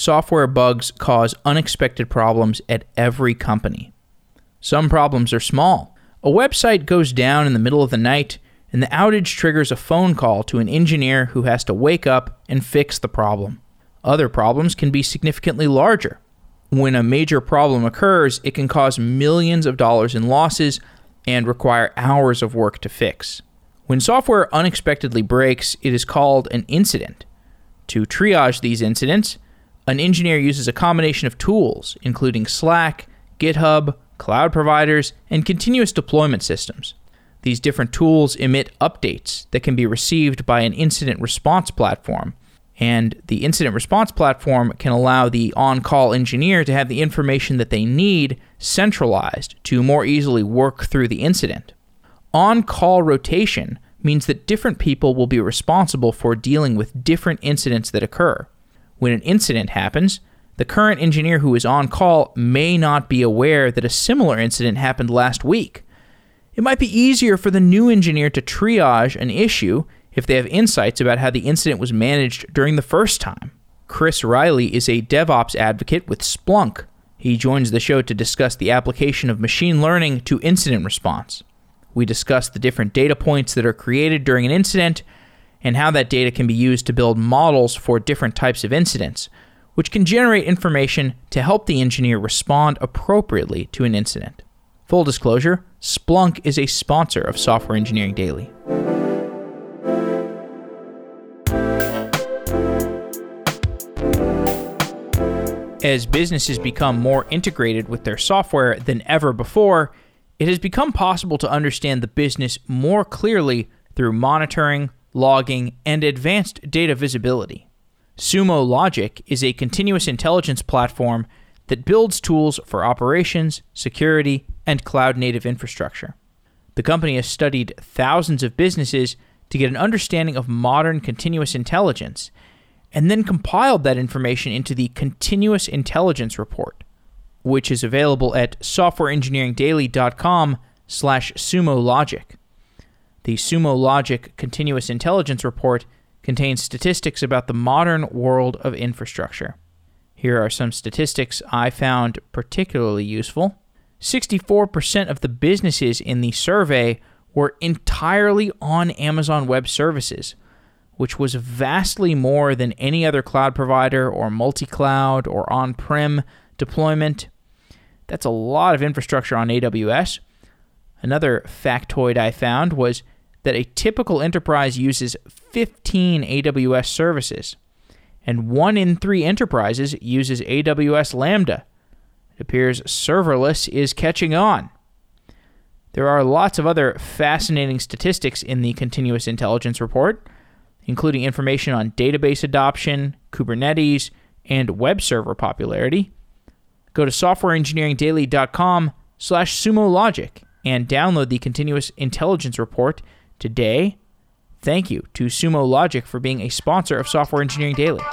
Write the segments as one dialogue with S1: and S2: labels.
S1: software bugs cause unexpected problems at every company. Some problems are small. A website goes down in the middle of the night, and the outage triggers a phone call to an engineer who has to wake up and fix the problem. Other problems can be significantly larger. When a major problem occurs, it can cause millions of dollars in losses and require hours of work to fix. When software unexpectedly breaks, it is called an incident. To triage these incidents, an engineer uses a combination of tools, including Slack, GitHub, cloud providers, and continuous deployment systems. These different tools emit updates that can be received by an incident response platform, and the incident response platform can allow the on call engineer to have the information that they need centralized to more easily work through the incident. On call rotation means that different people will be responsible for dealing with different incidents that occur. When an incident happens, the current engineer who is on call may not be aware that a similar incident happened last week. It might be easier for the new engineer to triage an issue if they have insights about how the incident was managed during the first time. Chris Riley is a DevOps advocate with Splunk. He joins the show to discuss the application of machine learning to incident response. We discuss the different data points that are created during an incident and how that data can be used to build models for different types of incidents, which can generate information to help the engineer respond appropriately to an incident. Full disclosure Splunk is a sponsor of Software Engineering Daily. As businesses become more integrated with their software than ever before, it has become possible to understand the business more clearly through monitoring, logging, and advanced data visibility. Sumo Logic is a continuous intelligence platform that builds tools for operations, security, and cloud native infrastructure. The company has studied thousands of businesses to get an understanding of modern continuous intelligence and then compiled that information into the Continuous Intelligence Report, which is available at softwareengineeringdaily.com slash sumo logic. The Sumo Logic Continuous Intelligence Report contains statistics about the modern world of infrastructure. Here are some statistics I found particularly useful. 64% of the businesses in the survey were entirely on Amazon Web Services, which was vastly more than any other cloud provider or multi cloud or on prem deployment. That's a lot of infrastructure on AWS. Another factoid I found was that a typical enterprise uses 15 AWS services, and one in three enterprises uses AWS Lambda. It appears serverless is catching on. There are lots of other fascinating statistics in the Continuous Intelligence Report, including information on database adoption, Kubernetes, and web server popularity. Go to softwareengineeringdaily.com slash sumologic and download the Continuous Intelligence Report today. Thank you to Sumo Logic for being a sponsor of Software Engineering Daily.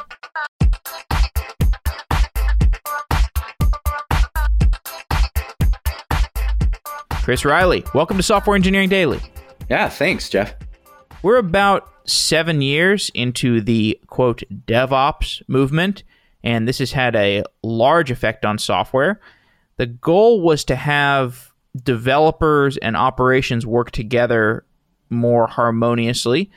S1: Chris Riley, welcome to Software Engineering Daily.
S2: Yeah, thanks, Jeff.
S1: We're about seven years into the quote DevOps movement, and this has had a large effect on software. The goal was to have developers and operations work together more harmoniously.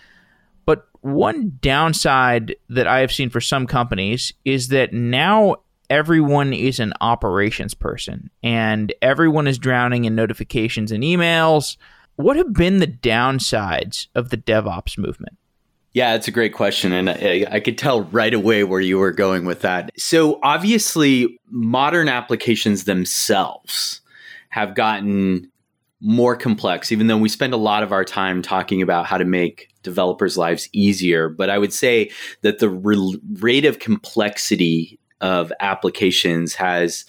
S1: But one downside that I have seen for some companies is that now everyone is an operations person and everyone is drowning in notifications and emails. What have been the downsides of the DevOps movement?
S2: Yeah, it's a great question. And I, I, could tell right away where you were going with that. So, obviously, modern applications themselves have gotten more complex, even though we spend a lot of our time talking about how to make developers' lives easier. But I would say that the re- rate of complexity of applications has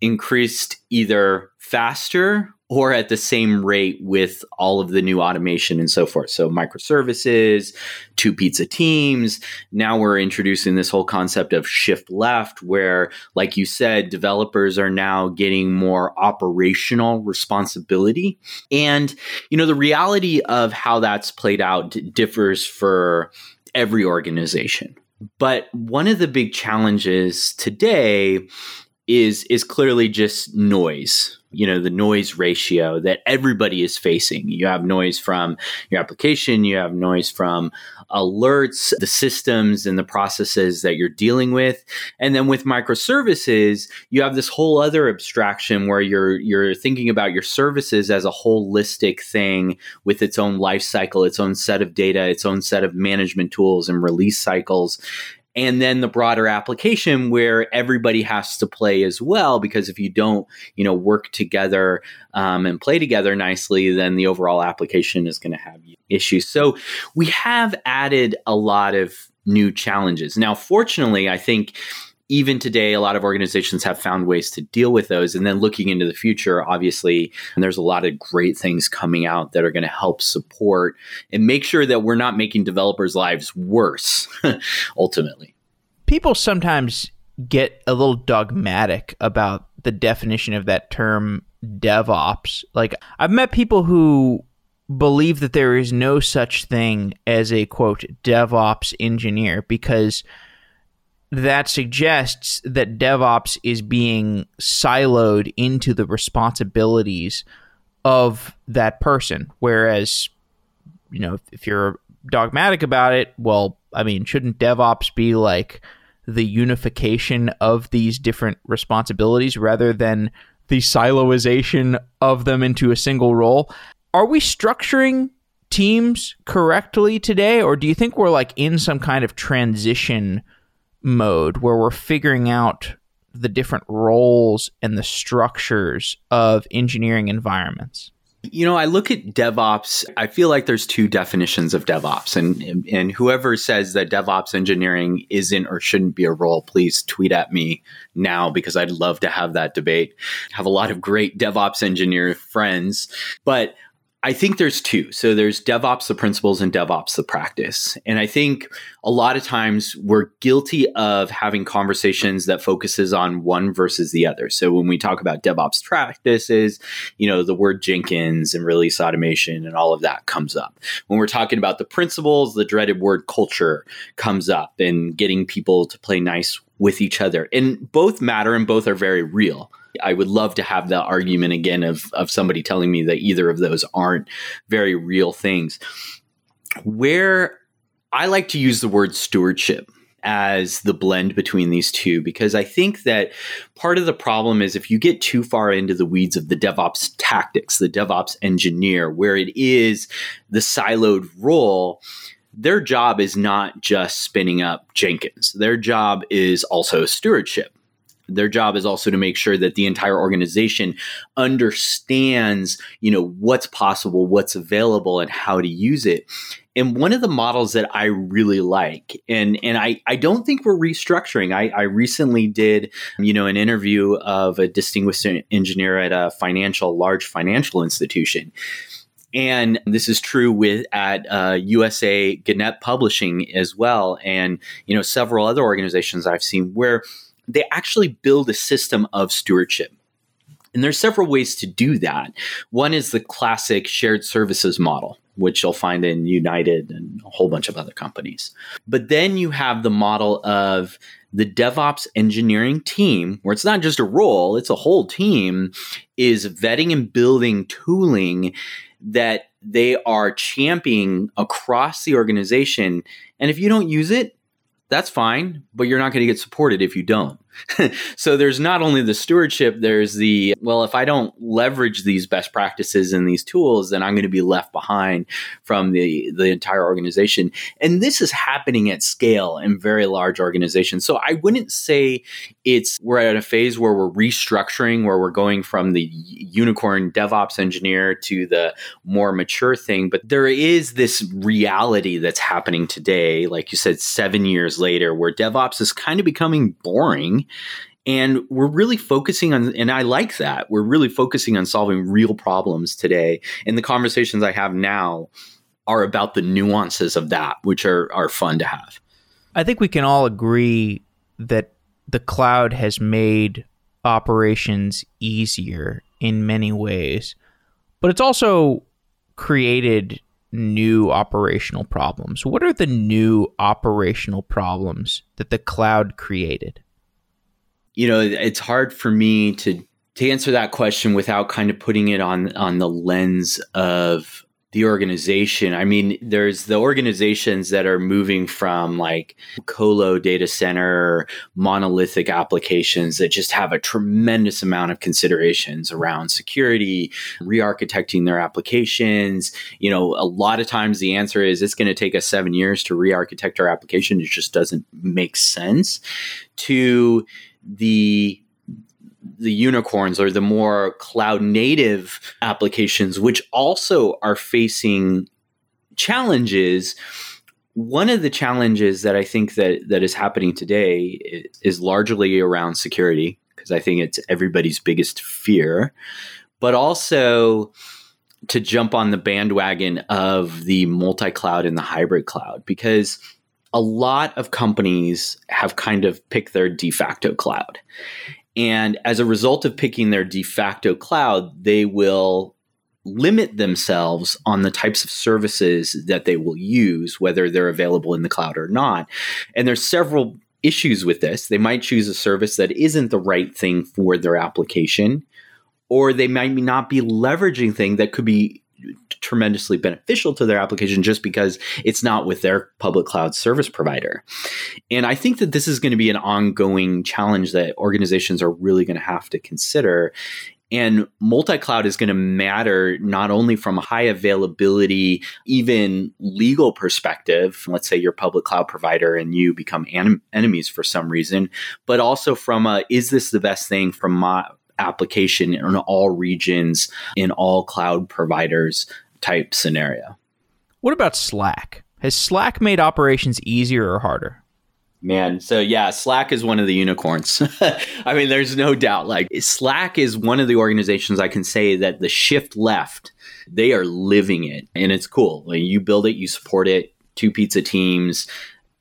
S2: increased either faster or at the same rate with all of the new automation and so forth. So microservices, two pizza teams. Now we're introducing this whole concept of shift left, where, like you said, developers are now getting more operational responsibility. And, you know, the reality of how that's played out differs for every organization But one of the big challenges today is is clearly just noise you know the noise ratio that everybody is facing. You have noise from your application you have noise from alerts the systems and the processes that you're dealing with. And then with microservices you have this whole other abstraction where you're you're thinking about your services as a holistic thing with its own life cycle its own set of data its own set of management tools and release cycles and then the broader application where everybody has to play as well because if you don't you know work together um, and play together nicely then the overall application is going to have issues. So we have added a lot of new challenges. Now fortunately i think even today, a lot of organizations have found ways to deal with those. And then looking into the future, obviously, and there's a lot of great things coming out that are going to help support and make sure that we're not making developers' lives worse ultimately.
S1: People sometimes get a little dogmatic about the definition of that term DevOps. Like, I've met people who believe that there is no such thing as a quote DevOps engineer because that suggests that DevOps is being siloed into the responsibilities of that person. Whereas, you know, if, you're dogmatic about it, well, I mean, shouldn't DevOps be like the unification of these different responsibilities rather than the siloization of them into a single role? Are we structuring teams correctly today, or do you think we're like in some kind of transition? Mode where we're figuring out the different roles and the structures of engineering environments?
S2: You know, I look at DevOps, I feel like there's two definitions of DevOps. And and whoever says that DevOps engineering isn't or shouldn't be a role, please tweet at me now because I'd love to have that debate. I have a lot of great DevOps engineer friends, but I think there's two. So there's DevOps the principles and DevOps the practice. And I think a lot of times we're guilty of having conversations that focuses on one versus the other. So when we talk about DevOps practices, you know, the word Jenkins and release automation and all of that comes up. When we're talking about the principles, the dreaded word culture comes up and getting people to play nice with each other. And both matter and both are very real. I would love to have the argument again of, of somebody telling me that either of those aren't very real things. Where I like to use the word stewardship as the blend between these two because I think that part of the problem is if you get too far into the weeds of the DevOps tactics, the DevOps engineer, where it is the siloed role, their job is not just spinning up Jenkins. Their job is also stewardship their job is also to make sure that the entire organization understands you know what's possible what's available and how to use it. And one of the models that i really like and and i i don't think we're restructuring. I i recently did you know an interview of a distinguished engineer at a financial large financial institution. And this is true with at uh, USA Gannett Publishing as well, and you know several other organizations I've seen where they actually build a system of stewardship. And there's several ways to do that. One is the classic shared services model, which you'll find in United and a whole bunch of other companies. But then you have the model of the DevOps engineering team, where it's not just a role, it's a whole team, is vetting and building tooling that they are championing across the organization. And if you don't use it, that's fine, but you're not going to get supported if you don't. so there's not only the stewardship, there's the, well, if I don't leverage these best practices and these tools, then I'm going to be left behind from the, the entire organization. And this is happening at scale in very large organizations. So I wouldn't say it's, we're at a phase where we're restructuring, where we're going from the unicorn DevOps engineer to the more mature thing. But there is this reality that's happening today, like you said, seven years later, where DevOps is kind of becoming boring and we're really focusing on, and I like that. We're really focusing on solving real problems today. And the conversations I have now are about the nuances of that, which are, are fun to have.
S1: I think we can all agree that the cloud has made operations easier in many ways, but it's also created new operational problems. What are the new operational problems that the cloud created?
S2: You know, it's hard for me to to answer that question without kind of putting it on on the lens of the organization. I mean, there's the organizations that are moving from like colo data center, monolithic applications that just have a tremendous amount of considerations around security, re-architecting their applications. You know, a lot of times the answer is it's going to take us seven years to re-architect our application. It just doesn't make sense. To the the unicorns or the more cloud native applications, which also are facing challenges. One of the challenges that I think that that is happening today is largely around security because I think it's everybody's biggest fear, but also to jump on the bandwagon of the multi-cloud and the hybrid cloud because a lot of companies have kind of picked their de facto cloud. And as a result of picking their de facto cloud, they will limit themselves on the types of services that they will use, whether they're available in the cloud or not. And there's several issues with this. They might choose a service that isn't the right thing for their application, or they might not be leveraging thing that could be tremendously beneficial to their application just because it's not with their public cloud service provider. And I think that this is going to be an ongoing challenge that organizations are really going to have to consider. And multi cloud is going to matter not only from a high availability, even legal perspective. Let's say you're public cloud provider and you become anim- enemies for some reason, but also from a is this the best thing from my application in all regions, in all cloud providers type scenario.
S1: What about Slack? Has Slack made operations easier or harder?
S2: Man, so yeah, Slack is one of the unicorns. I mean, there's no doubt. Like, Slack is one of the organizations I can say that the shift left, they are living it, and it's cool. Like, you build it, you support it, two pizza teams,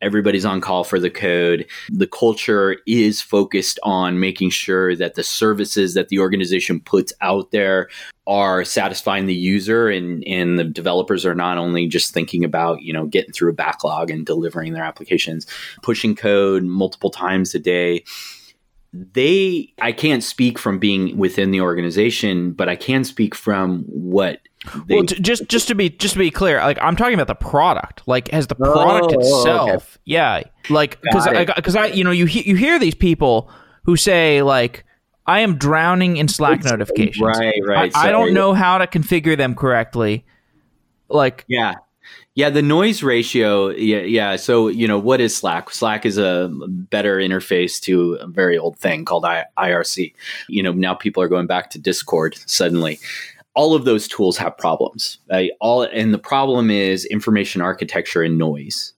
S2: everybody's on call for the code. The culture is focused on making sure that the services that the organization puts out there are satisfying the user and and the developers are not only just thinking about you know getting through a backlog and delivering their applications pushing code multiple times a day they i can't speak from being within the organization but i can speak from what
S1: they, well, just just to be just to be clear, like I'm talking about the product. Like, has the product oh, itself? Okay. Yeah, like because because I, I, you know you he, you hear these people who say like I am drowning in Slack it's, notifications.
S2: Right, right.
S1: I, I don't know how to configure them correctly. Like,
S2: yeah, yeah, the noise ratio. Yeah, yeah. So you know what is Slack? Slack is a better interface to a very old thing called I- IRC. You know now people are going back to Discord suddenly all of those tools have problems. Right? All and the problem is information architecture and noise.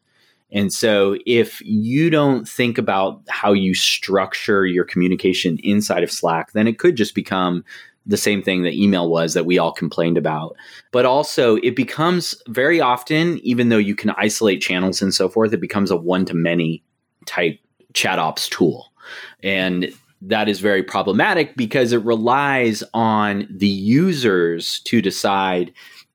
S2: And so if you don't think about how you structure your communication inside of Slack, then it could just become the same thing that email was that we all complained about. But also, it becomes very often, even though you can isolate channels and so forth, it becomes a one to many type chat ops tool. And that is very problematic because it relies on the users to decide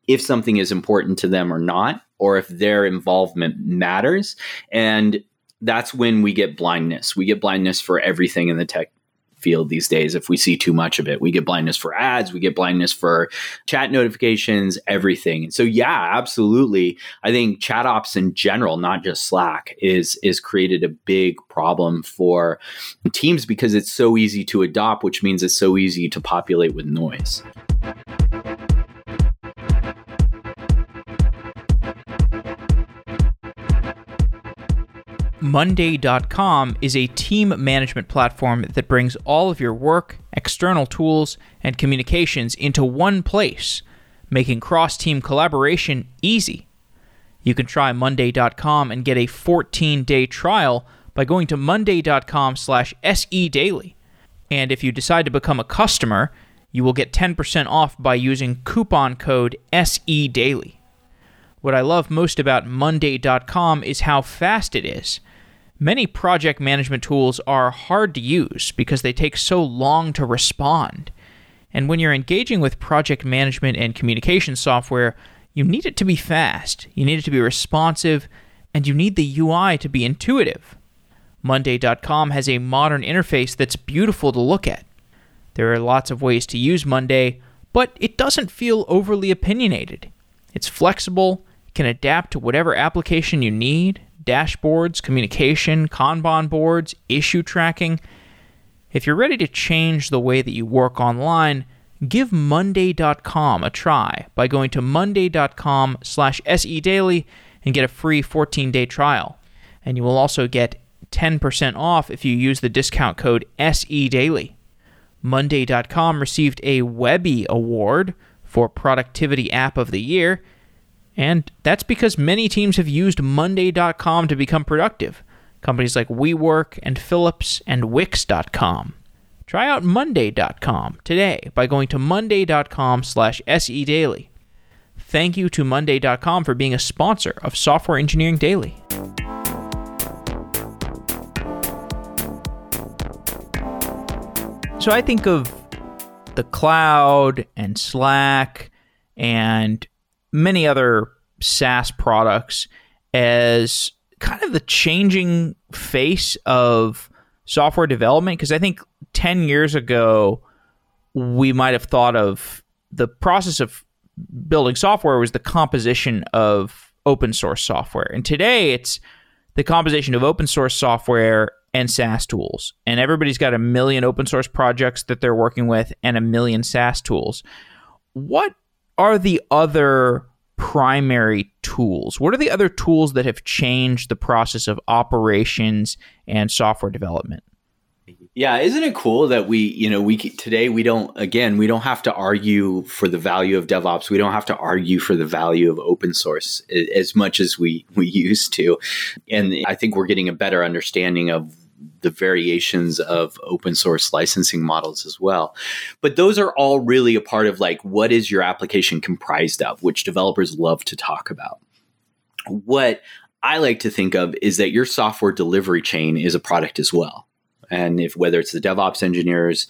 S2: if something is important to them or not, or if their involvement matters. And that's when we get blindness. We get blindness for everything in the tech field these days if we see too much of it. We get blindness for ads, we get blindness for chat notifications, everything. so yeah, absolutely. I think chat ops in general, not just Slack, is is created a big problem for teams because it's so easy to adopt, which means it's so easy to populate with noise.
S1: Monday.com is a team management platform that brings all of your work, external tools, and communications into one place, making cross team collaboration easy. You can try Monday.com and get a 14 day trial by going to Monday.com slash SE Daily. And if you decide to become a customer, you will get 10% off by using coupon code SE Daily. What I love most about Monday.com is how fast it is. Many project management tools are hard to use because they take so long to respond. And when you're engaging with project management and communication software, you need it to be fast, you need it to be responsive, and you need the UI to be intuitive. Monday.com has a modern interface that's beautiful to look at. There are lots of ways to use Monday, but it doesn't feel overly opinionated. It's flexible, can adapt to whatever application you need dashboards, communication, Kanban boards, issue tracking. If you're ready to change the way that you work online, give monday.com a try by going to monday.com slash sedaily and get a free 14-day trial. And you will also get 10% off if you use the discount code SEDaily. Monday.com received a Webby Award for Productivity App of the Year, and that's because many teams have used Monday.com to become productive. Companies like WeWork and Philips and Wix.com. Try out Monday.com today by going to Monday.com slash SEDaily. Thank you to Monday.com for being a sponsor of Software Engineering Daily. So I think of the cloud and Slack and many other SaaS products as kind of the changing face of software development because I think 10 years ago we might have thought of the process of building software was the composition of open source software. And today it's the composition of open source software and SaaS tools. And everybody's got a million open source projects that they're working with and a million SaaS tools. What are the other primary tools? What are the other tools that have changed the process of operations and software development?
S2: Yeah, isn't it cool that we, you know, we today we don't again, we don't have to argue for the value of DevOps. We don't have to argue for the value of open source as much as we we used to. And I think we're getting a better understanding of the variations of open source licensing models as well. But those are all really a part of like what is your application comprised of, which developers love to talk about. What I like to think of is that your software delivery chain is a product as well and if whether it's the DevOps engineers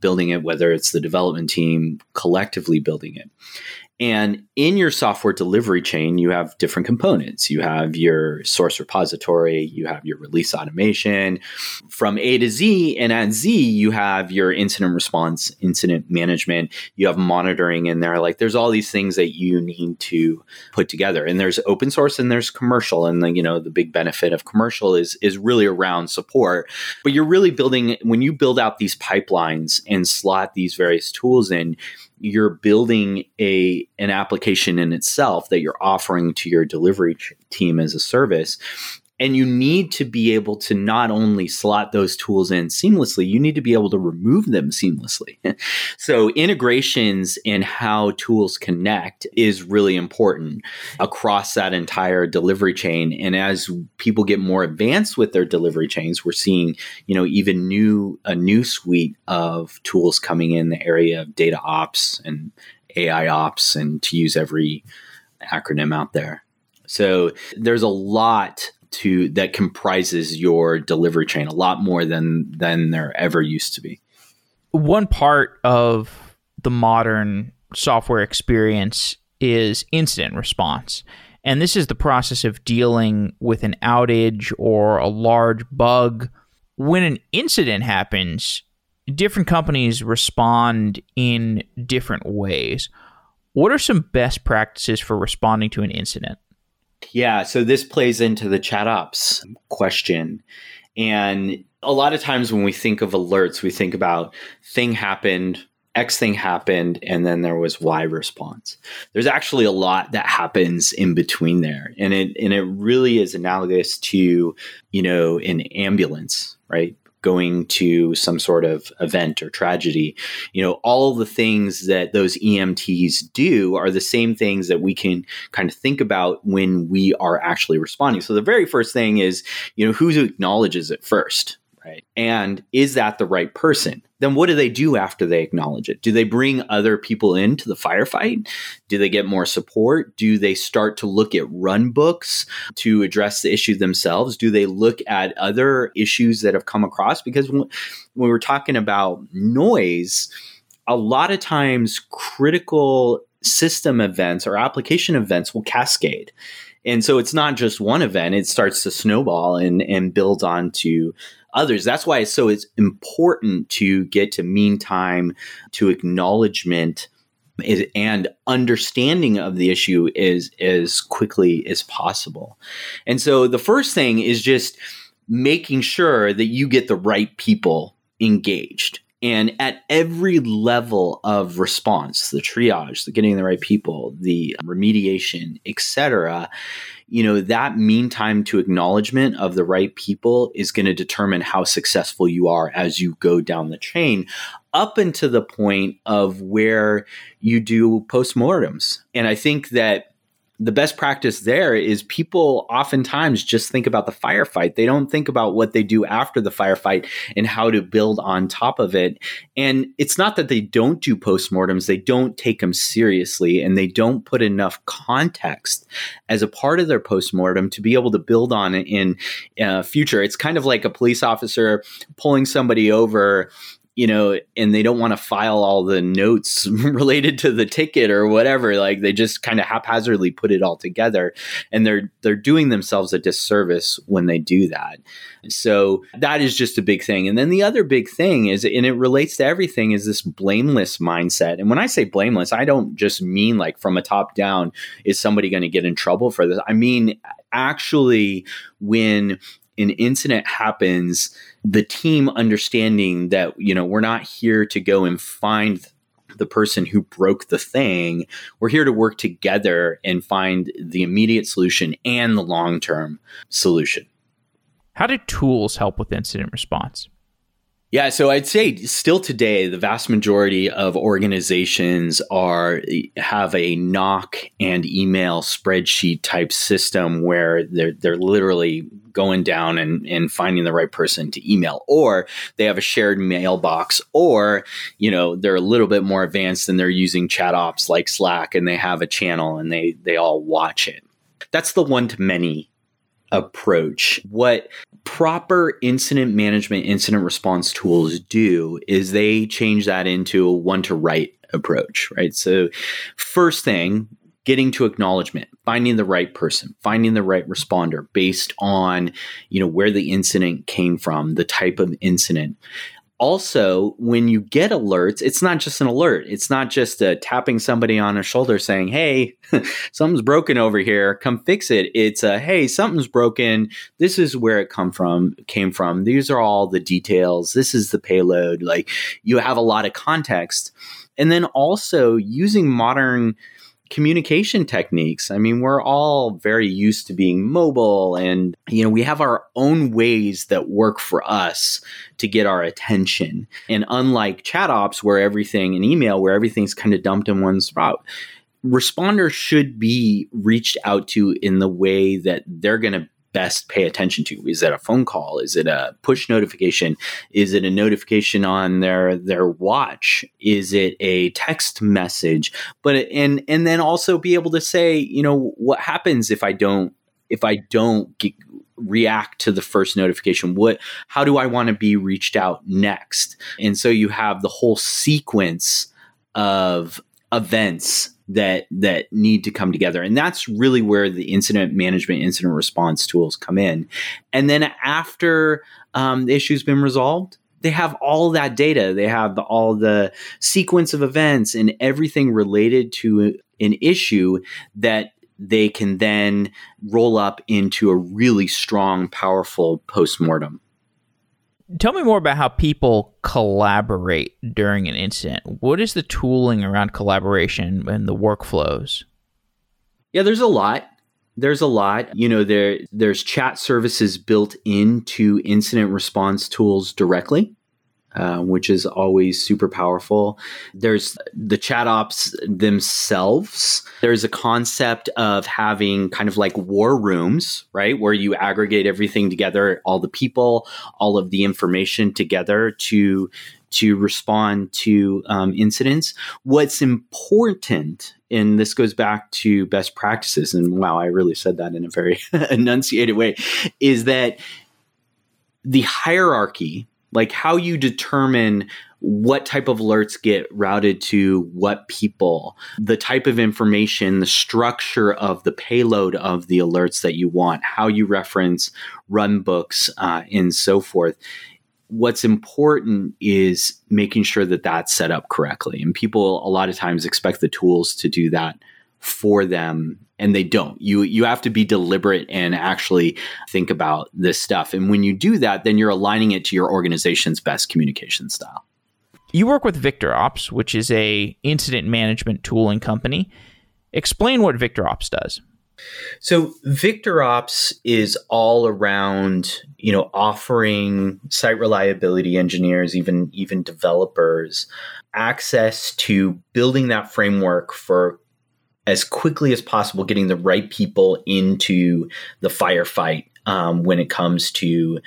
S2: building it, whether it's the development team collectively building it. And in your software delivery chain, you have different components. You have your source repository, you have your release automation from A to Z. And at Z, you have your incident response, incident management, you have monitoring in there. Like there's all these things that you need to put together. And there's open source and there's commercial. And the, you know, the big benefit of commercial is is really around support. But you're really building when you build out these pipelines and slot these various tools in, you're building a an application in itself that you're offering to your delivery team as a service and you need to be able to not only slot those tools in seamlessly, you need to be able to remove them seamlessly. so, integrations and how tools connect is really important across that entire delivery chain. And as people get more advanced with their delivery chains, we're seeing, you know, even new a new suite of tools coming in the area of data ops and AI ops, and to use every acronym out there. So there's a lot to that comprises your delivery chain a lot more than than there ever used to be.
S1: One part of the modern software experience is incident response. And this is the process of dealing with an outage or a large bug. When an incident happens, different companies respond in different ways. What are some best practices for responding to an incident?
S2: Yeah, so this plays into the chat ops question. And a lot of times when we think of alerts, we think about thing happened, X thing happened, and then there was Y response. There's actually a lot that happens in between there. And it and it really is analogous to, you know, an ambulance, right? Going to some sort of event or tragedy. You know, all the things that those EMTs do are the same things that we can kind of think about when we are actually responding. So the very first thing is, you know, who acknowledges it first? Right. And is that the right person? Then what do they do after they acknowledge it? Do they bring other people into the firefight? Do they get more support? Do they start to look at run books to address the issue themselves? Do they look at other issues that have come across? Because when we're talking about noise, a lot of times critical system events or application events will cascade. And so it's not just one event, it starts to snowball and, and build on to others. That's why it's so it's important to get to mean time to acknowledgement and understanding of the issue is as quickly as possible. And so the first thing is just making sure that you get the right people engaged. And at every level of response, the triage, the getting the right people, the remediation, etc., you know, that mean time to acknowledgement of the right people is going to determine how successful you are as you go down the chain up into the point of where you do postmortems. And I think that the best practice there is people oftentimes just think about the firefight. They don't think about what they do after the firefight and how to build on top of it. And it's not that they don't do postmortems, they don't take them seriously and they don't put enough context as a part of their postmortem to be able to build on it in uh, future. It's kind of like a police officer pulling somebody over you know, and they don't want to file all the notes related to the ticket or whatever. Like they just kind of haphazardly put it all together, and they're they're doing themselves a disservice when they do that. So that is just a big thing. And then the other big thing is, and it relates to everything, is this blameless mindset. And when I say blameless, I don't just mean like from a top down, is somebody going to get in trouble for this? I mean actually when an incident happens, the team understanding that, you know, we're not here to go and find the person who broke the thing. We're here to work together and find the immediate solution and the long term solution.
S1: How do tools help with incident response?
S2: Yeah, so I'd say still today, the vast majority of organizations are have a NOC and email spreadsheet type system where they're they're literally going down and, and finding the right person to email, or they have a shared mailbox, or you know they're a little bit more advanced and they're using chat ops like Slack and they have a channel and they they all watch it. That's the one to many approach. What proper incident management, incident response tools do is they change that into a one to right approach, right? So, first thing, getting to acknowledgement finding the right person finding the right responder based on you know where the incident came from the type of incident also when you get alerts it's not just an alert. It's not just a tapping somebody on a shoulder saying hey something's broken over here. Come fix it. It's a hey something's broken. This is where it come from came from. These are all the details. This is the payload. Like you have a lot of context. And then also using modern communication techniques. I mean, we're all very used to being mobile and, you know, we have our own ways that work for us to get our attention. And unlike chat ops, where everything, in email, where everything's kind of dumped in one spot, responders should be reached out to in the way that they're going to best pay attention to? Is it a phone call? Is it a push notification? Is it a notification on their their watch? Is it a text message? But and and then also be able to say, you know, what happens if I don't if I don't get, react to the first notification what how do i want to be reached out next and so you have the whole sequence of events that that need to come together. And that's really where the incident management incident response tools come in. And then after um, the issue's been resolved they have all that data. They have the, all the sequence of events and everything related to an issue that they can then roll up into a really strong powerful postmortem
S1: Tell me more about how people collaborate during an incident. What is the tooling around collaboration and the workflows?
S2: Yeah, there's a lot. There's a lot. You know, there there's chat services built into incident response tools directly. Uh, which is always super powerful. There's the chat ops themselves. There's a concept of having kind of like war rooms, right? Where you aggregate everything together, all the people, all of the information together to to respond to um, incidents. What's important, and this goes back to best practices, and wow, I really said that in a very enunciated way, is that the hierarchy like how you determine what type of alerts get routed to what people, the type of information, the structure of the payload of the alerts that you want, how you reference run books, uh, and so forth. What's important is making sure that that's set up correctly. And people a lot of times expect the tools to do that for them and they don't you you have to be deliberate and actually think about this stuff and when you do that then you're aligning it to your organization's best communication style
S1: you work with VictorOps, which is a incident management tooling company. Explain what VictorOps does.
S2: So VictorOps is all around, you know, offering site reliability engineers, even even developers, access to building that framework for as quickly as possible getting the right people into the firefight um, when it comes to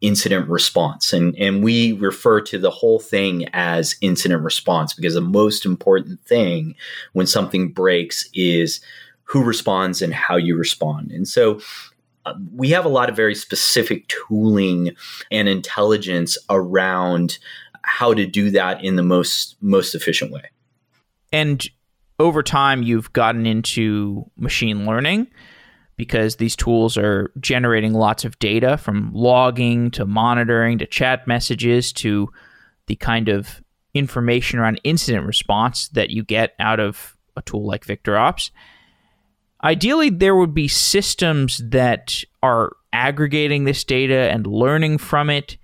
S2: incident response. And, and we refer to the whole thing as incident response because the most important thing when something breaks is who responds and how you respond. And so uh, we have a lot of very specific tooling and intelligence around how to do that in the most most efficient way.
S1: And over time you've gotten into machine learning because these tools are generating lots of data from logging to monitoring to chat messages to the kind of information around incident response that you get out of a tool like VictorOps. Ideally, there would be systems that are aggregating this data and learning from it.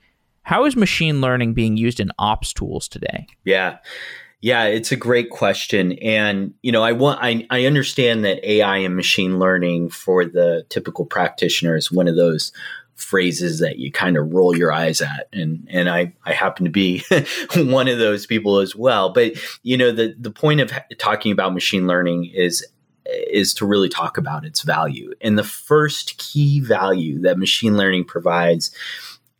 S1: How is machine learning being used in ops tools today?
S2: Yeah. Yeah, it's a great question. And, you know, I want I, I understand that AI and machine learning for the typical practitioner is one of those phrases that you kind of roll your eyes at and and I I happen to be one of those people as well but you know the the point of talking about machine learning is is to really talk about its value and the first key value that machine learning provides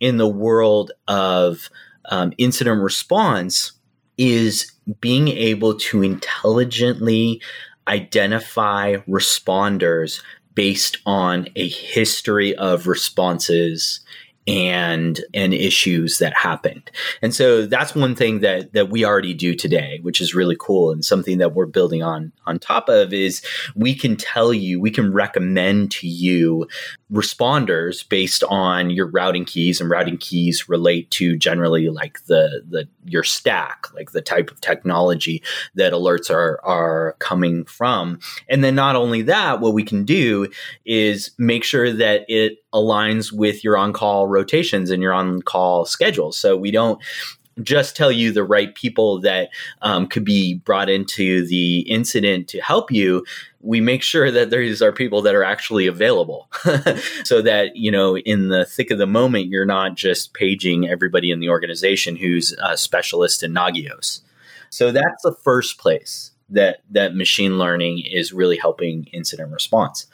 S2: in the world of um, incident response is being able to intelligently identify responders based on a history of responses and and issues that happened. And so that's one thing that that we already do today, which is really cool and something that we're building on on top of is we can tell you, we can recommend to you responders based on your routing keys and routing keys relate to generally like the the your stack, like the type of technology that alerts are are coming from. And then not only that, what we can do is make sure that it aligns with your on-call rotations and your on-call schedules. So we don't just tell you the right people that um, could be brought into the incident to help you we make sure that these are people that are actually available. So that you know in the thick of the moment you're not just paging everybody in the organization who's a specialist in nagios. So that's the first place that that machine learning is really helping incident response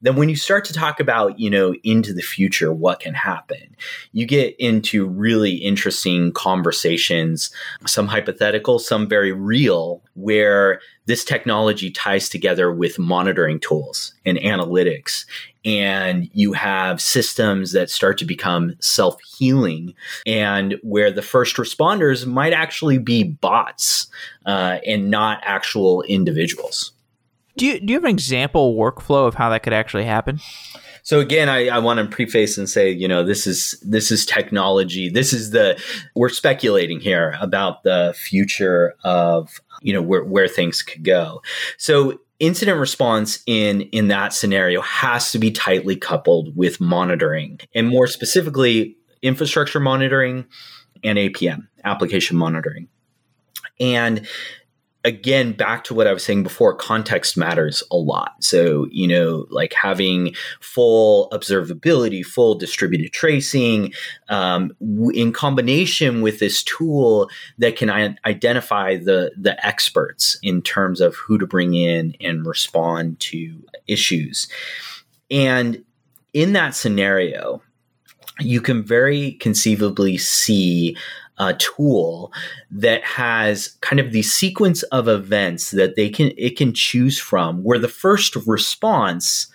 S2: then when you start to talk about, you know, into the future, what can happen, you get into really interesting conversations, some hypothetical, some very real, where this technology ties together with monitoring tools and analytics. And you have systems that start to become self healing, and where the first responders might actually be bots uh, and not actual individuals.
S1: Do you, do you have an example workflow of how that could actually happen?
S2: So again, I, I want to preface and say, you know, this is this is technology. This is the we're speculating here about the future of you know where where things could go. So incident response in in that scenario has to be tightly coupled with monitoring, and more specifically, infrastructure monitoring and APM application monitoring. And again back to what i was saying before context matters a lot. So you know like having full observability full distributed tracing um, in combination with this tool that can identify the the experts in terms of who to bring in and respond to issues. And in that scenario you can very conceivably see uh, tool that has kind of the sequence of events that they can it can choose from where the first response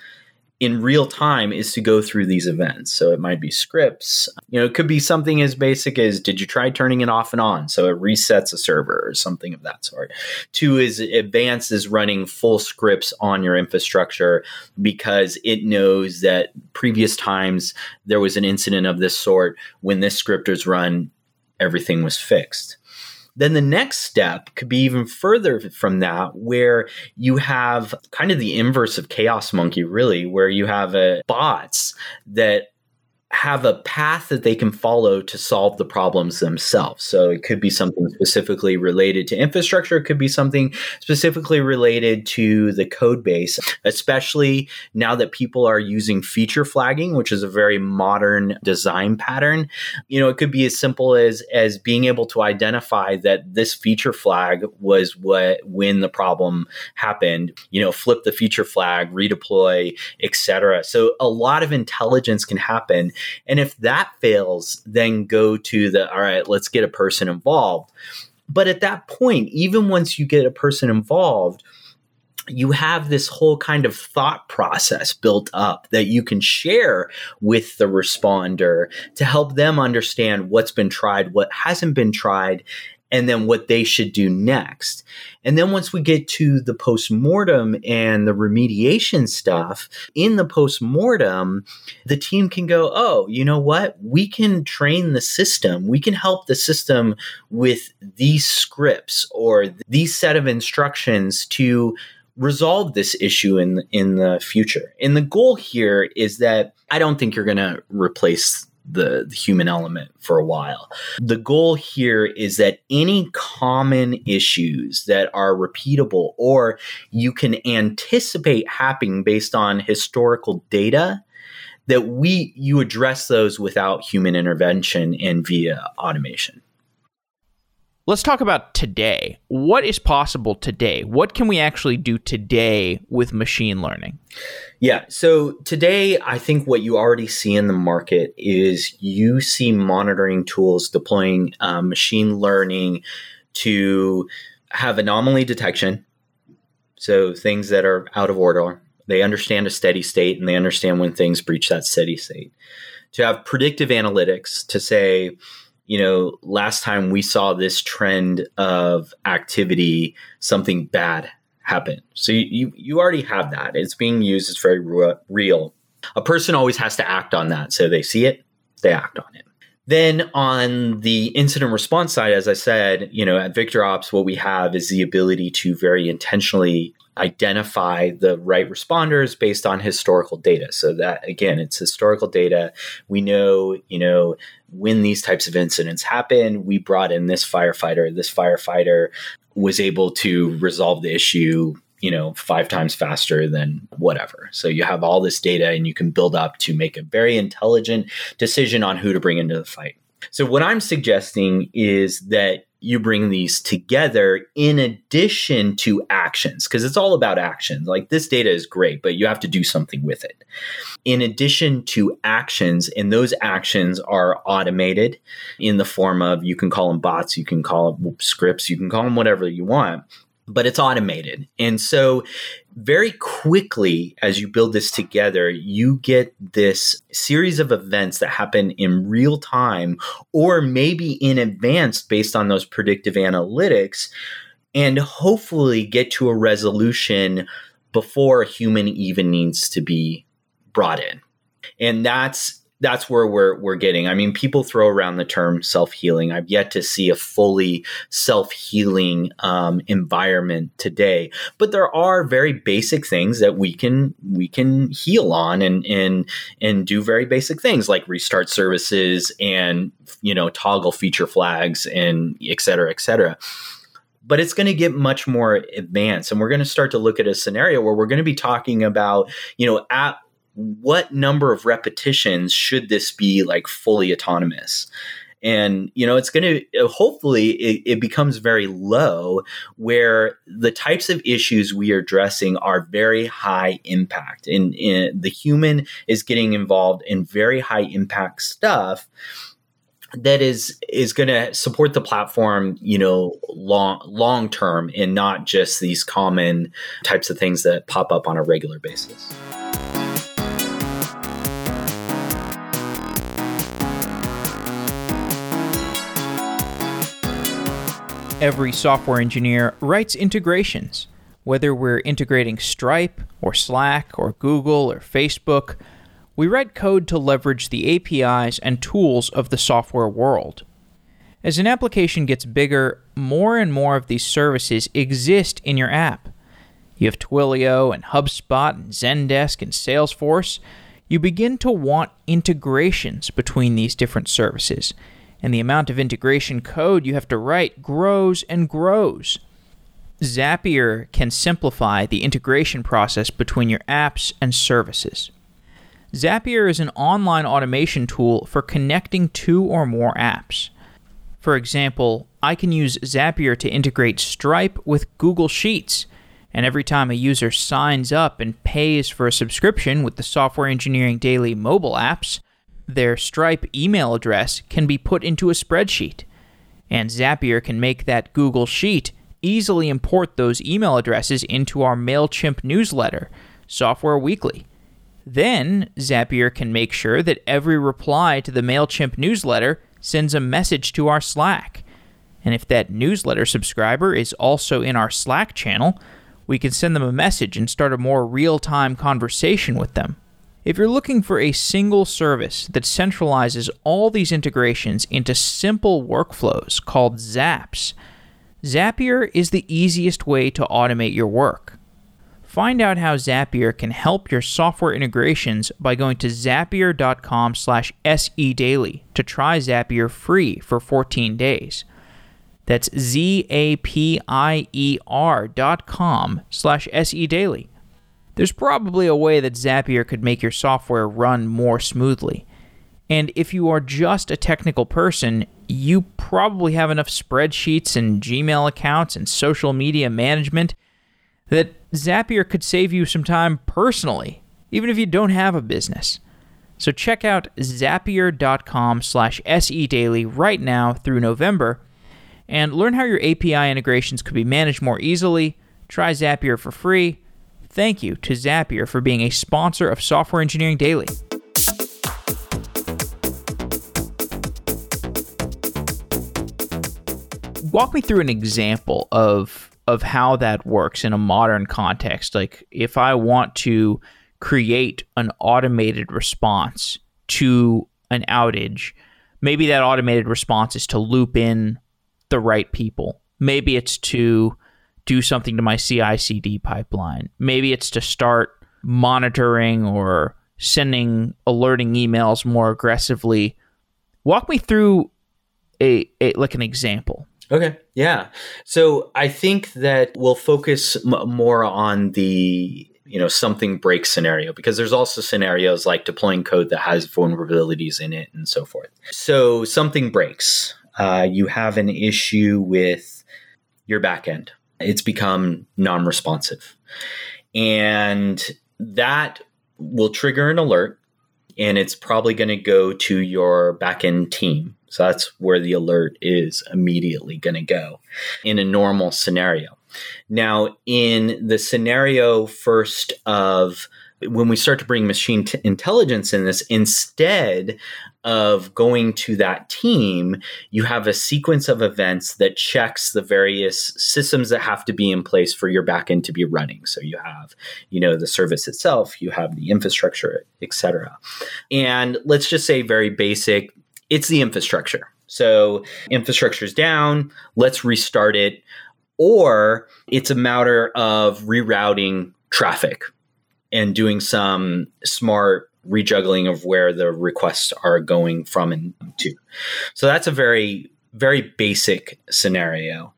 S2: in real time is to go through these events. So it might be scripts. You know, it could be something as basic as did you try turning it off and on? So it resets a server or something of that sort. Two is advanced is running full scripts on your infrastructure because it knows that previous times there was an incident of this sort when this script was run, everything was fixed. Then the next step could be even further from that, where you have kind of the inverse of Chaos Monkey, really, where you have a uh, bots that have a path that they can follow to solve the problems themselves. So it could be something specifically related to infrastructure, it could be something specifically related to the code base, especially now that people are using feature flagging, which is a very modern design pattern. You know, it could be as simple as as being able to identify that this feature flag was what when the problem happened, you know, flip the feature flag, redeploy, etc. So a lot of intelligence can happen and if that fails, then go to the, all right, let's get a person involved. But at that point, even once you get a person involved, you have this whole kind of thought process built up that you can share with the responder to help them understand what's been tried, what hasn't been tried, and then what they should do next. And then once we get to the postmortem and the remediation stuff, in the postmortem, the team can go, oh, you know what? We can train the system. We can help the system with these scripts or these set of instructions to resolve this issue in in the future. And the goal here is that I don't think you're going to replace the, the, human element for a while. The goal here is that any common issues that are repeatable or you can anticipate happening based on historical data that we you address those without human intervention and via automation.
S1: Let's talk about today. What is possible today? What can we actually do today with machine learning?
S2: Yeah. So today, I think what you already see in the market is you see monitoring tools deploying uh, machine learning to have anomaly detection. So things that are out of order. They understand a steady state and they understand when things breach that steady state. To have predictive analytics to say, you know, last time we saw this trend of activity, something bad happened. So you, you, already have that. It's being used. It's very real. A person always has to act on that. So they see it, they act on it. Then on the incident response side, as I said, you know, at VictorOps, what we have is the ability to very intentionally identify the right responders based on historical data. So that again, it's historical data. We know, you know, when these types of incidents happen, we brought in this firefighter. This firefighter was able to resolve the issue you know five times faster than whatever so you have all this data and you can build up to make a very intelligent decision on who to bring into the fight so what i'm suggesting is that you bring these together in addition to actions because it's all about actions like this data is great but you have to do something with it in addition to actions and those actions are automated in the form of you can call them bots you can call them scripts you can call them whatever you want but it's automated. And so, very quickly, as you build this together, you get this series of events that happen in real time or maybe in advance based on those predictive analytics, and hopefully get to a resolution before a human even needs to be brought in. And that's that's where we're we're getting. I mean, people throw around the term self healing. I've yet to see a fully self healing um, environment today, but there are very basic things that we can we can heal on and and and do very basic things like restart services and you know toggle feature flags and et cetera, et cetera but it's going to get much more advanced and we're going to start to look at a scenario where we're going to be talking about you know at what number of repetitions should this be like fully autonomous? and you know it's going to uh, hopefully it, it, becomes very low where the types of issues we are addressing are very high impact and, and the human is getting involved in very high impact stuff that is is going to support the platform you know long long term and not just these common types of things that pop up on a regular basis
S1: Every software engineer writes integrations. Whether we're integrating Stripe or Slack or Google or Facebook, we write code to leverage the APIs and tools of the software world. As an application gets bigger, more and more of these services exist in your app. You have Twilio and HubSpot and Zendesk and Salesforce. You begin to want integrations between these different services, and the amount of integration code you have to write grows and grows. Zapier can simplify the integration process between your apps and services. Zapier is an online automation tool for connecting two or more apps. For example, I can use Zapier to integrate Stripe with Google Sheets, and every time a user signs up and pays for a subscription with the Software Engineering Daily mobile apps, their Stripe email address can be put into a spreadsheet. And Zapier can make that Google Sheet easily import those email addresses into our MailChimp newsletter, Software Weekly. Then Zapier can make sure that every reply to the MailChimp newsletter sends a message to our Slack. And if that newsletter subscriber is also in our Slack channel, we can send them a message and start a more real time conversation with them. If you're looking for a single service that centralizes all these integrations into simple workflows called Zaps, Zapier is the easiest way to automate your work. Find out how Zapier can help your software integrations by going to zapier.com slash sedaily to try Zapier free for 14 days. That's Z-A-P-I-E-R dot com slash sedaily. There's probably a way that Zapier could make your software run more smoothly. And if you are just a technical person, you probably have enough spreadsheets and Gmail accounts and social media management that Zapier could save you some time personally, even if you don't have a business. So check out zapier.com slash sedaily right now through November and learn how your API integrations could be managed more easily. Try Zapier for free. Thank you to Zapier for being a sponsor of Software Engineering Daily. Walk me through an example of of how that works in a modern context. Like if I want to create an automated response to an outage, maybe that automated response is to loop in the right people. Maybe it's to do something to my CI CD pipeline. Maybe it's to start monitoring or sending alerting emails more aggressively. Walk me through a, a like an example.
S2: Okay. Yeah. So I think that we'll focus m- more on the you know something breaks scenario because there's also scenarios like deploying code that has vulnerabilities in it and so forth. So something breaks. Uh, you have an issue with your backend. It's become non-responsive, and that will trigger an alert, and it's probably going to go to your backend team so that's where the alert is immediately going to go in a normal scenario. Now, in the scenario first of when we start to bring machine t- intelligence in this, instead of going to that team, you have a sequence of events that checks the various systems that have to be in place for your backend to be running. So you have, you know, the service itself, you have the infrastructure, etc. And let's just say very basic, it's the infrastructure. So infrastructure is down, let's restart it. Or it's a matter of rerouting traffic and doing some smart rejuggling of where the requests are going from and to. So that's a very, very basic scenario.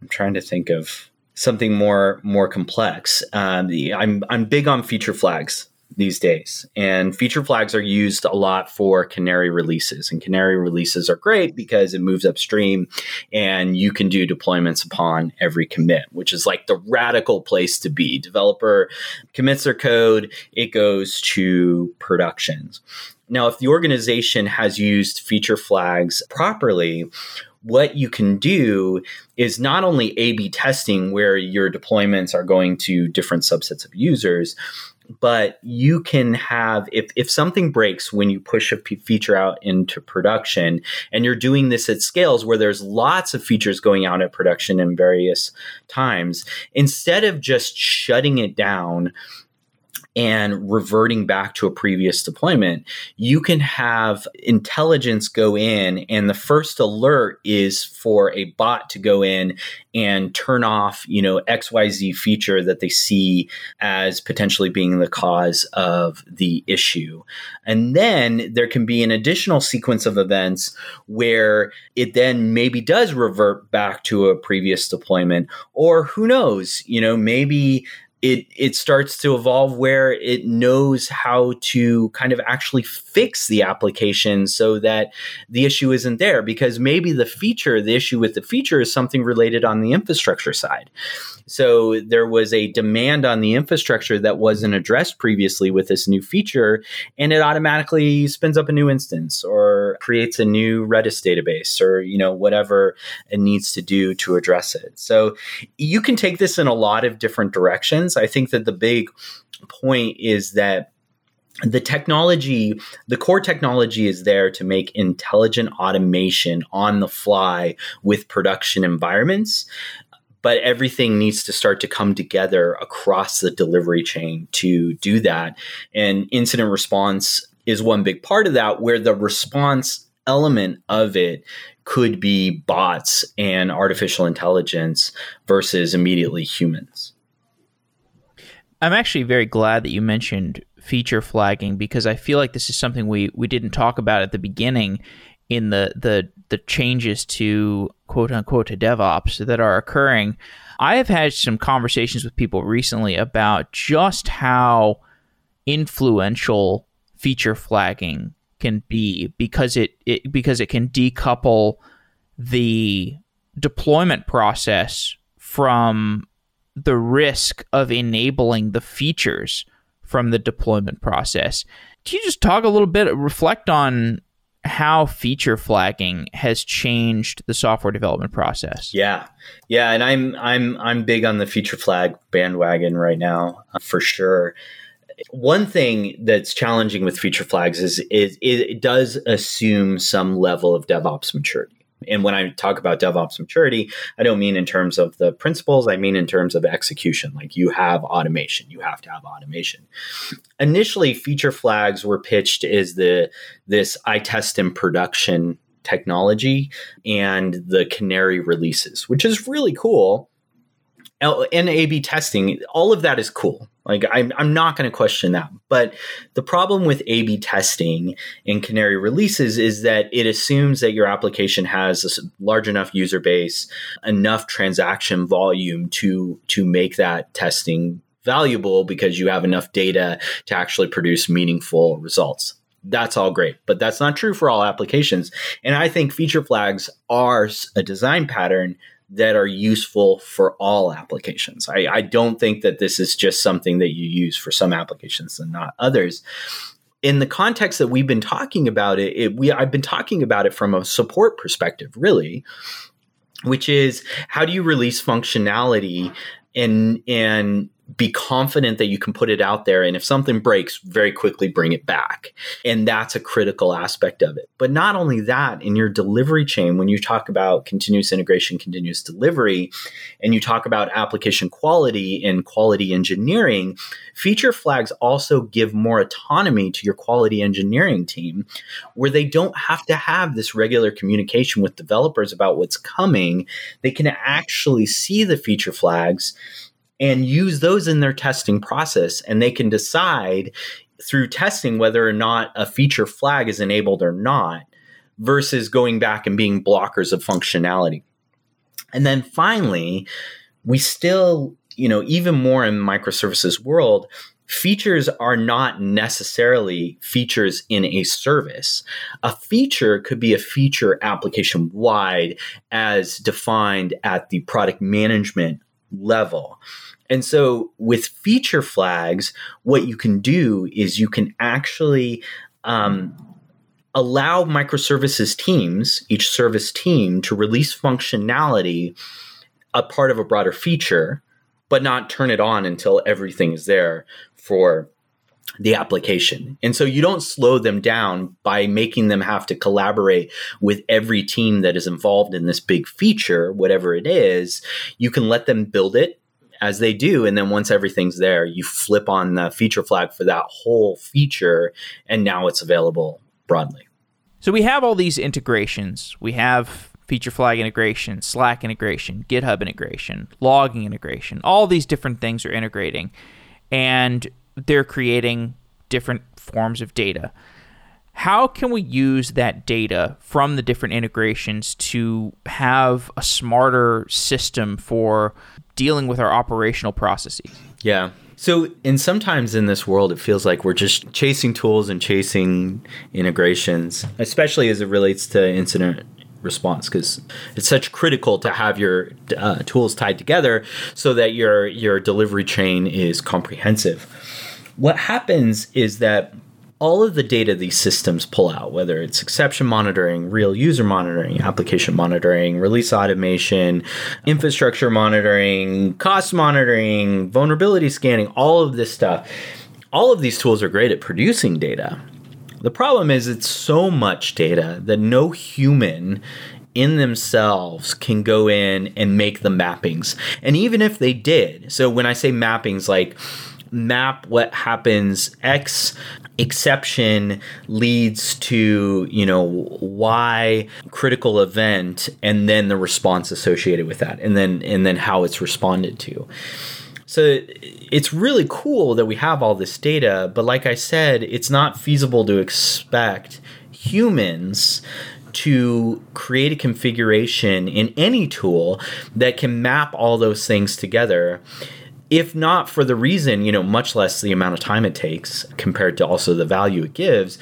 S2: I'm trying to think of something more more complex. Um, I'm I'm big on feature flags these days. And feature flags are used a lot for Canary releases. And Canary releases are great because it moves upstream and you can do deployments upon every commit, which is like the radical place to be. Developer commits their code, it goes to productions. Now, if the organization has used feature flags properly, what you can do is not only A B testing where your deployments are going to different subsets of users, but you can have if if something breaks when you push a p- feature out into production and you're doing this at scales where there's lots of features going out at production in various times instead of just shutting it down and reverting back to a previous deployment, you can have intelligence go in, and the first alert is for a bot to go in and turn off, you know, XYZ feature that they see as potentially being the cause of the issue. And then there can be an additional sequence of events where it then maybe does revert back to a previous deployment, or who knows, you know, maybe it it starts to evolve where it knows how to kind of actually fix the application so that the issue isn't there because maybe the feature the issue with the feature is something related on the infrastructure side so there was a demand on the infrastructure that wasn't addressed previously with this new feature, and it automatically spins up a new instance or creates a new Redis database or you know whatever it needs to do to address it. So you can take this in a lot of different directions. I think that the big point is that the technology, the core technology is there to make intelligent automation on the fly with production environments but everything needs to start to come together across the delivery chain to do that. And incident response is one big part of that, where the response element of it could be bots and artificial intelligence versus immediately humans.
S1: I'm actually very glad that you mentioned feature flagging because I feel like this is something we we didn't talk about at the beginning in the the the changes to quote unquote to DevOps that are occurring. I have had some conversations with people recently about just how influential feature flagging can be because it, it because it can decouple the deployment process from the risk of enabling the features from the deployment process. Can you just talk a little bit, reflect on how feature flagging has changed the software development process.
S2: Yeah. Yeah, and I'm I'm I'm big on the feature flag bandwagon right now uh, for sure. One thing that's challenging with feature flags is, is it does assume some level of DevOps maturity. And when I talk about DevOps maturity, I don't mean in terms of the principles, I mean in terms of execution. Like you have automation, you have to have automation. Initially, feature flags were pitched as the this I test in production technology and the canary releases, which is really cool and A B testing, all of that is cool. Like I'm, I'm not going to question that. But the problem with A B testing and canary releases is that it assumes that your application has a large enough user base, enough transaction volume to to make that testing valuable because you have enough data to actually produce meaningful results that's all great. But that's not true for all applications. And I think feature flags are a design pattern that are useful for all applications. I, I, don't think that this is just something that you use for some applications and not others. In the context that we've been talking about it, it we I've been talking about it from a support perspective, really, which is how do you release functionality and and be confident that you can put it out there and if something breaks very quickly bring it back. And that's a critical aspect of it. But not only that in your delivery chain when you talk about continuous integration continuous delivery and you talk about application quality and quality engineering feature flags also give more autonomy to your quality engineering team where they don't have to have this regular communication with developers about what's coming. They can actually see the feature flags and use those in their testing process. And they can decide through testing whether or not a feature flag is enabled or not versus going back and being blockers of functionality. And then finally, we still, you know, even more in microservices world, features are not necessarily features in a service. A feature could be a feature application wide as defined at the product management level. And so with feature flags, what you can do is you can actually um, allow microservices teams, each service team, to release functionality, a part of a broader feature, but not turn it on until everything is there for the application. And so you don't slow them down by making them have to collaborate with every team that is involved in this big feature, whatever it is. You can let them build it as they do. And then once everything's there, you flip on the feature flag for that whole feature, and now it's available broadly.
S1: So we have all these integrations. We have feature flag integration, Slack integration, GitHub integration, logging integration. All these different things are integrating. And they're creating different forms of data. How can we use that data from the different integrations to have a smarter system for dealing with our operational processes?
S2: Yeah. So, and sometimes in this world, it feels like we're just chasing tools and chasing integrations, especially as it relates to incident response because it's such critical to have your uh, tools tied together so that your your delivery chain is comprehensive what happens is that all of the data these systems pull out, whether it's exception monitoring, real user monitoring, application monitoring, release automation, infrastructure monitoring, cost monitoring, vulnerability scanning, all of this stuff, all of these tools are great at producing data. The problem is it's so much data that no human in themselves can go in and make the mappings. And even if they did, so when I say mappings, like map what happens. X exception leads to you know y critical event and then the response associated with that and then and then how it's responded to. So it's really cool that we have all this data but like i said it's not feasible to expect humans to create a configuration in any tool that can map all those things together if not for the reason, you know, much less the amount of time it takes compared to also the value it gives,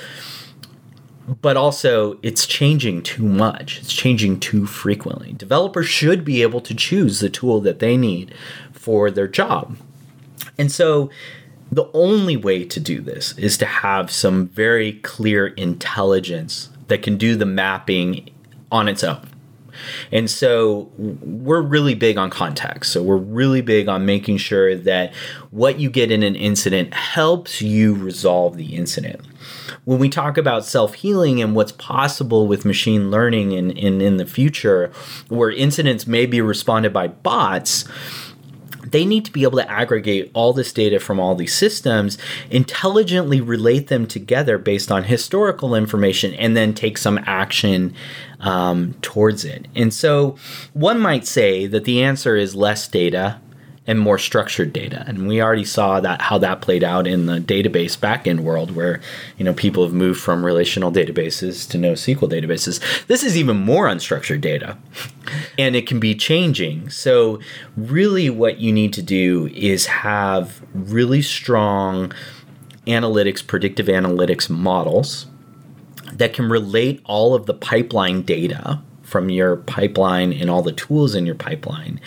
S2: but also it's changing too much. It's changing too frequently. Developers should be able to choose the tool that they need for their job. And so the only way to do this is to have some very clear intelligence that can do the mapping on its own. And so we're really big on context. So we're really big on making sure that what you get in an incident helps you resolve the incident. When we talk about self healing and what's possible with machine learning in, in, in the future, where incidents may be responded by bots, they need to be able to aggregate all this data from all these systems, intelligently relate them together based on historical information, and then take some action um, towards it. And so one might say that the answer is less data and more structured data. And we already saw that how that played out in the database backend world where, you know, people have moved from relational databases to NoSQL databases. This is even more unstructured data. And it can be changing. So really what you need to do is have really strong analytics, predictive analytics models that can relate all of the pipeline data from your pipeline and all the tools in your pipeline,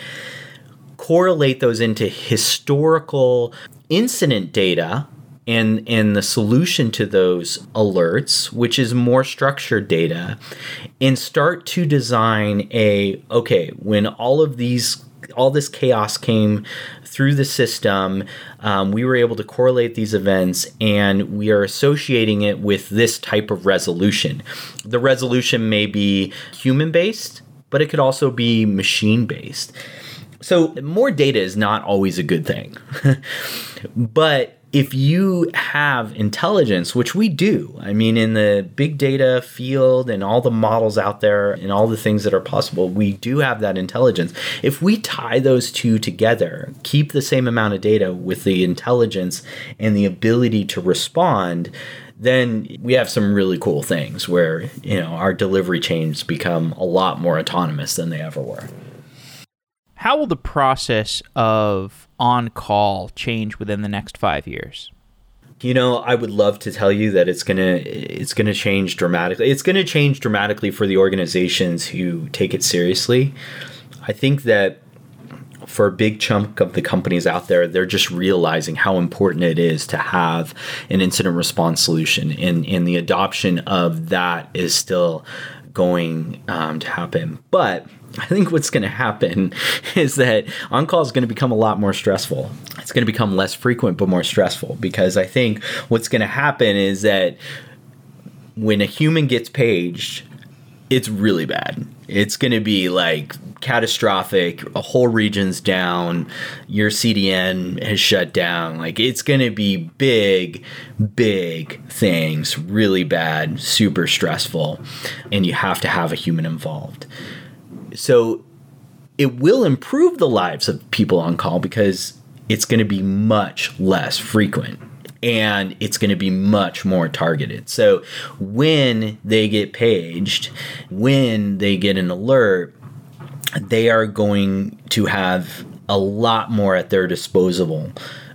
S2: correlate those into historical incident data and and the solution to those alerts which is more structured data and start to design a okay when all of these all this chaos came through the system. Um, we were able to correlate these events and we are associating it with this type of resolution. The resolution may be human based, but it could also be machine based. So, more data is not always a good thing. but if you have intelligence, which we do, I mean, in the big data field and all the models out there and all the things that are possible, we do have that intelligence. If we tie those two together, keep the same amount of data with the intelligence and the ability to respond, then we have some really cool things where, you know, our delivery chains become a lot more autonomous than they ever were.
S1: How will the process of on call change within the next five years?
S2: You know, I would love to tell you that it's gonna it's gonna change dramatically. It's gonna change dramatically for the organizations who take it seriously. I think that for a big chunk of the companies out there, they're just realizing how important it is to have an incident response solution, and and the adoption of that is still going um, to happen. But I think what's going to happen is that on call is going to become a lot more stressful. it's going to become less frequent but more stressful because I think what's going to happen is that when a human gets paged, it's really bad. It's going to be like catastrophic. A whole region's down. Your CDN has shut down. Like it's going to be big, big things, really bad, super stressful, and you have to have a human involved. So it will improve the lives of people on call because it's going to be much less frequent and it's going to be much more targeted. So when they get paged, when they get an alert, they are going to have a lot more at their disposal.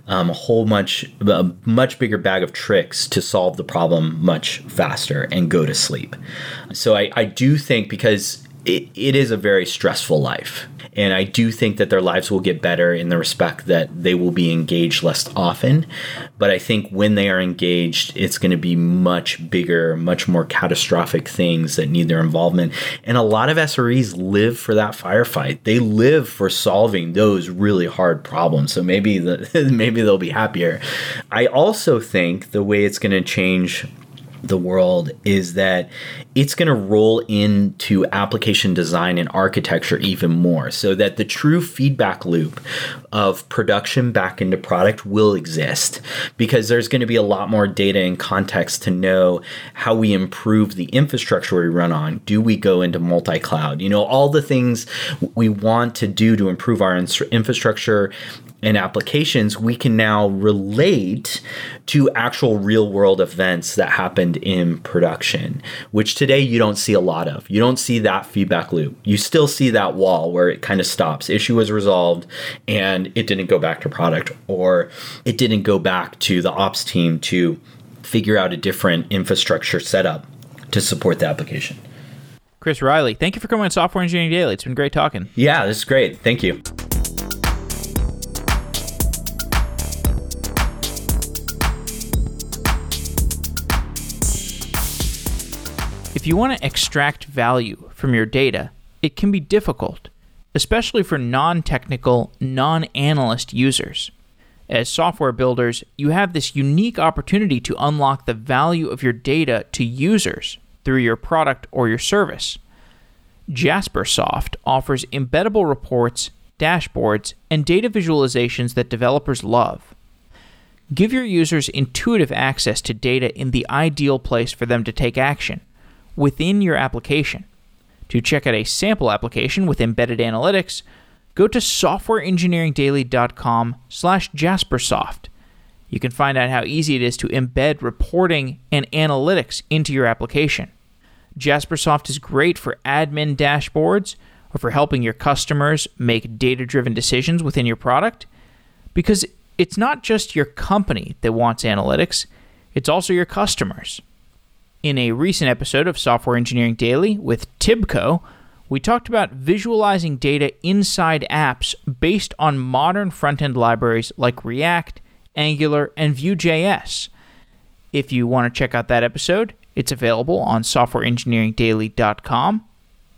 S2: Um, a whole much a much bigger bag of tricks to solve the problem much faster and go to sleep. So I, I do think because it, it is a very stressful life and I do think that their lives will get better in the respect that they will be engaged less often. But I think when they are engaged, it's going to be much bigger, much more catastrophic things that need their involvement. And a lot of SREs live for that firefight. They live for solving those really hard problems. So maybe the maybe they'll be happier. I also think the way it's going to change the world is that it's going to roll into application design and architecture even more so that the true feedback loop of production back into product will exist because there's going to be a lot more data and context to know how we improve the infrastructure we run on. Do we go into multi cloud? You know, all the things we want to do to improve our infrastructure and applications, we can now relate to actual real world events that happened in production, which today you don't see a lot of. You don't see that feedback loop. You still see that wall where it kind of stops. Issue was resolved and it didn't go back to product, or it didn't go back to the ops team to figure out a different infrastructure setup to support the application.
S1: Chris Riley, thank you for coming on Software Engineering Daily. It's been great talking.
S2: Yeah, this is great. Thank you.
S1: If you want to extract value from your data, it can be difficult, especially for non technical, non analyst users. As software builders, you have this unique opportunity to unlock the value of your data to users through your product or your service. Jaspersoft offers embeddable reports, dashboards, and data visualizations that developers love. Give your users intuitive access to data in the ideal place for them to take action within your application. To check out a sample application with embedded analytics, go to softwareengineeringdaily.com slash jaspersoft. You can find out how easy it is to embed reporting and analytics into your application. Jaspersoft is great for admin dashboards or for helping your customers make data driven decisions within your product because it's not just your company that wants analytics, it's also your customers. In a recent episode of Software Engineering Daily with Tibco, we talked about visualizing data inside apps based on modern front end libraries like React, Angular, and Vue.js. If you want to check out that episode, it's available on softwareengineeringdaily.com.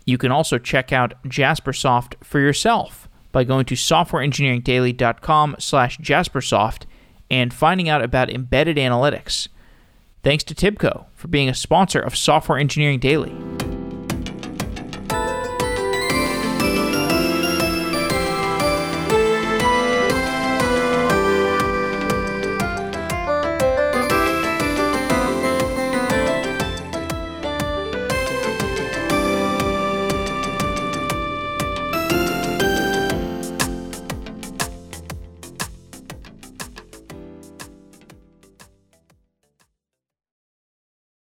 S1: You can also check out Jaspersoft for yourself by going to softwareengineeringdaily.com slash jaspersoft and finding out about embedded analytics. Thanks to Tibco for being a sponsor of Software Engineering Daily.